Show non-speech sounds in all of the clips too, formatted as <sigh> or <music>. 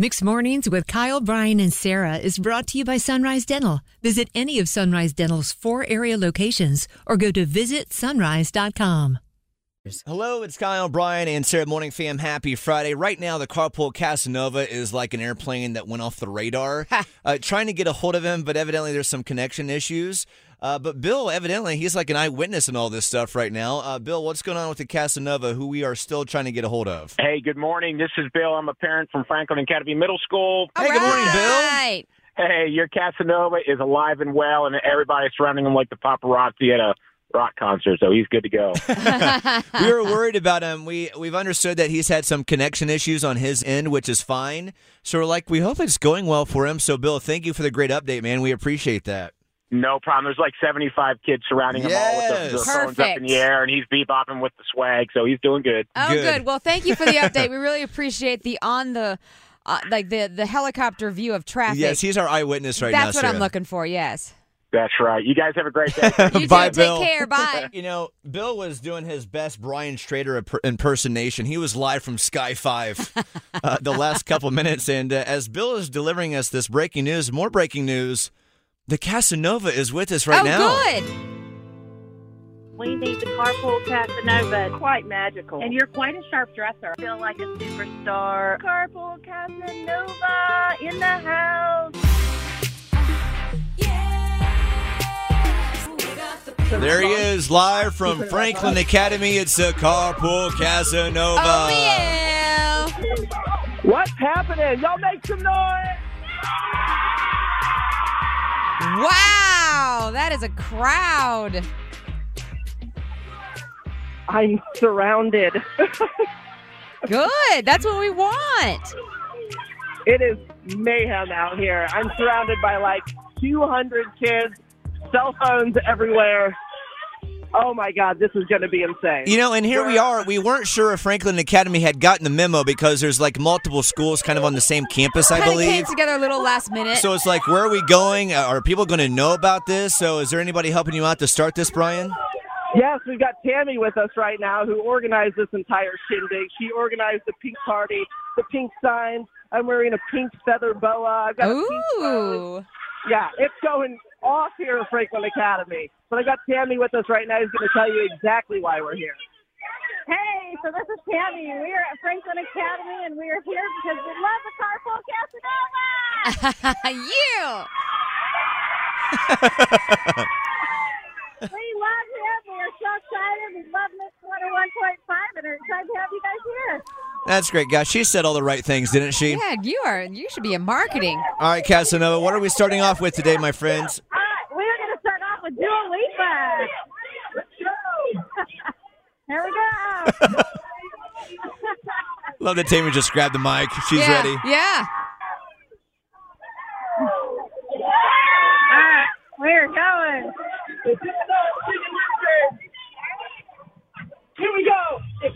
Mixed Mornings with Kyle, Brian, and Sarah is brought to you by Sunrise Dental. Visit any of Sunrise Dental's four area locations or go to visitsunrise.com. Hello, it's Kyle, Brian, and Sarah Morning Fam. Happy Friday. Right now, the carpool Casanova is like an airplane that went off the radar. <laughs> uh, trying to get a hold of him, but evidently there's some connection issues. Uh, but Bill, evidently, he's like an eyewitness in all this stuff right now. Uh, Bill, what's going on with the Casanova, who we are still trying to get a hold of? Hey, good morning. This is Bill. I'm a parent from Franklin Academy Middle School. Hey, good morning, Bill. Right. Hey, your Casanova is alive and well, and everybody's surrounding him like the paparazzi at a rock concert, so he's good to go. <laughs> <laughs> we were worried about him. We we've understood that he's had some connection issues on his end, which is fine. So we're like, we hope it's going well for him. So Bill, thank you for the great update, man. We appreciate that. No problem. There's like 75 kids surrounding him all with their, their phones up in the air, and he's bebopping with the swag, so he's doing good. Oh, Good. good. Well, thank you for the <laughs> update. we really appreciate the on the, uh, like the the helicopter view of traffic. Yes, he's our eyewitness right now. That's what I'm looking for. Yes. That's right. You guys have a great day. <laughs> You Bye, too. Bill. Take care. Bye. <laughs> You know, Bill was doing his best Brian Strader impersonation. He was live from Sky Five uh, the last couple minutes, and uh, as Bill is delivering us this breaking news, more breaking news: the Casanova is with us right oh, now. good. We need the carpool Casanova. Quite magical. And you're quite a sharp dresser. I feel like a superstar. Carpool Casanova in the house. There he is, live from Franklin Academy. It's the Carpool Casanova. Oh yeah. What's happening? Y'all make some noise! Wow, that is a crowd. I'm surrounded. <laughs> Good. That's what we want. It is mayhem out here. I'm surrounded by like 200 kids, cell phones everywhere. Oh my God, this is going to be insane. You know, and here we are. We weren't sure if Franklin Academy had gotten the memo because there's like multiple schools kind of on the same campus, I Kind of believe. came together a little last minute. So it's like, where are we going? Uh, Are people going to know about this? So is there anybody helping you out to start this, Brian? Yes, we've got Tammy with us right now who organized this entire shindig. She organized the pink party, the pink signs. I'm wearing a pink feather boa. I've got a pink rose. Ooh. Yeah, it's going off here at Franklin Academy. But I got Tammy with us right now He's going to tell you exactly why we're here. Hey, so this is Tammy. We are at Franklin Academy, and we are here because we love the Carpool Casanova. <laughs> you. <laughs> we love him. We are so excited. We love Mix 101.5, and are excited to have you guys here. That's great, guys. She said all the right things, didn't she? Yeah, you are. You should be in marketing. All right, Casanova, what are we starting off with today, my friends? All right, we're going to start off with Dua Lipa. Here we go. <laughs> Love that Tammy just grabbed the mic. She's yeah. ready. Yeah. All right, we're going. Here we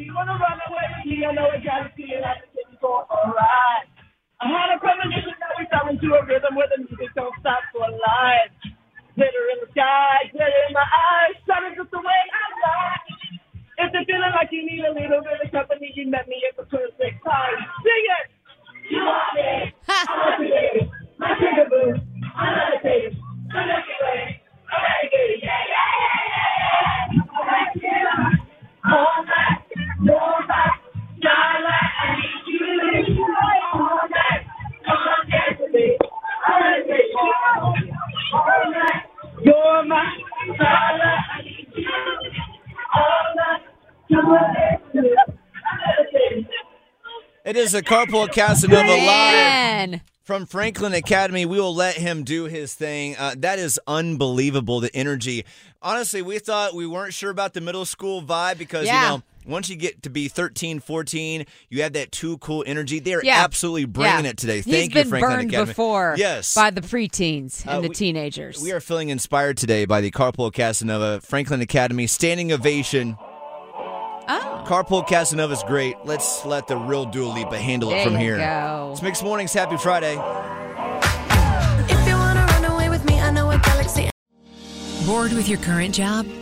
go. Want to run away with me, I know I got it. I think it's going all right. I had a premonition that we fell into a rhythm where the music don't stop for life. Glitter in the sky, glitter in my eyes, shining just the way I like. If you're feeling like you need a little bit of company, you met me at the It is a Carpool Casanova live from Franklin Academy. We will let him do his thing. Uh, that is unbelievable, the energy. Honestly, we thought we weren't sure about the middle school vibe because, Yeah. you know, once you get to be 13, 14, you have that too cool energy. They're Yeah. absolutely bringing Yeah. it today. He's Thank been you, Franklin burned Academy. before Yes. by the preteens and Uh, the we- teenagers. We are feeling inspired today by the Carpool Casanova Franklin Academy standing ovation. Carpool Casanova's great. Let's let the real Dua Lipa handle it there from you here. go. It's Mixed Mornings. Happy Friday. If you wanna run away with me, I know a galaxy Bored with your current job?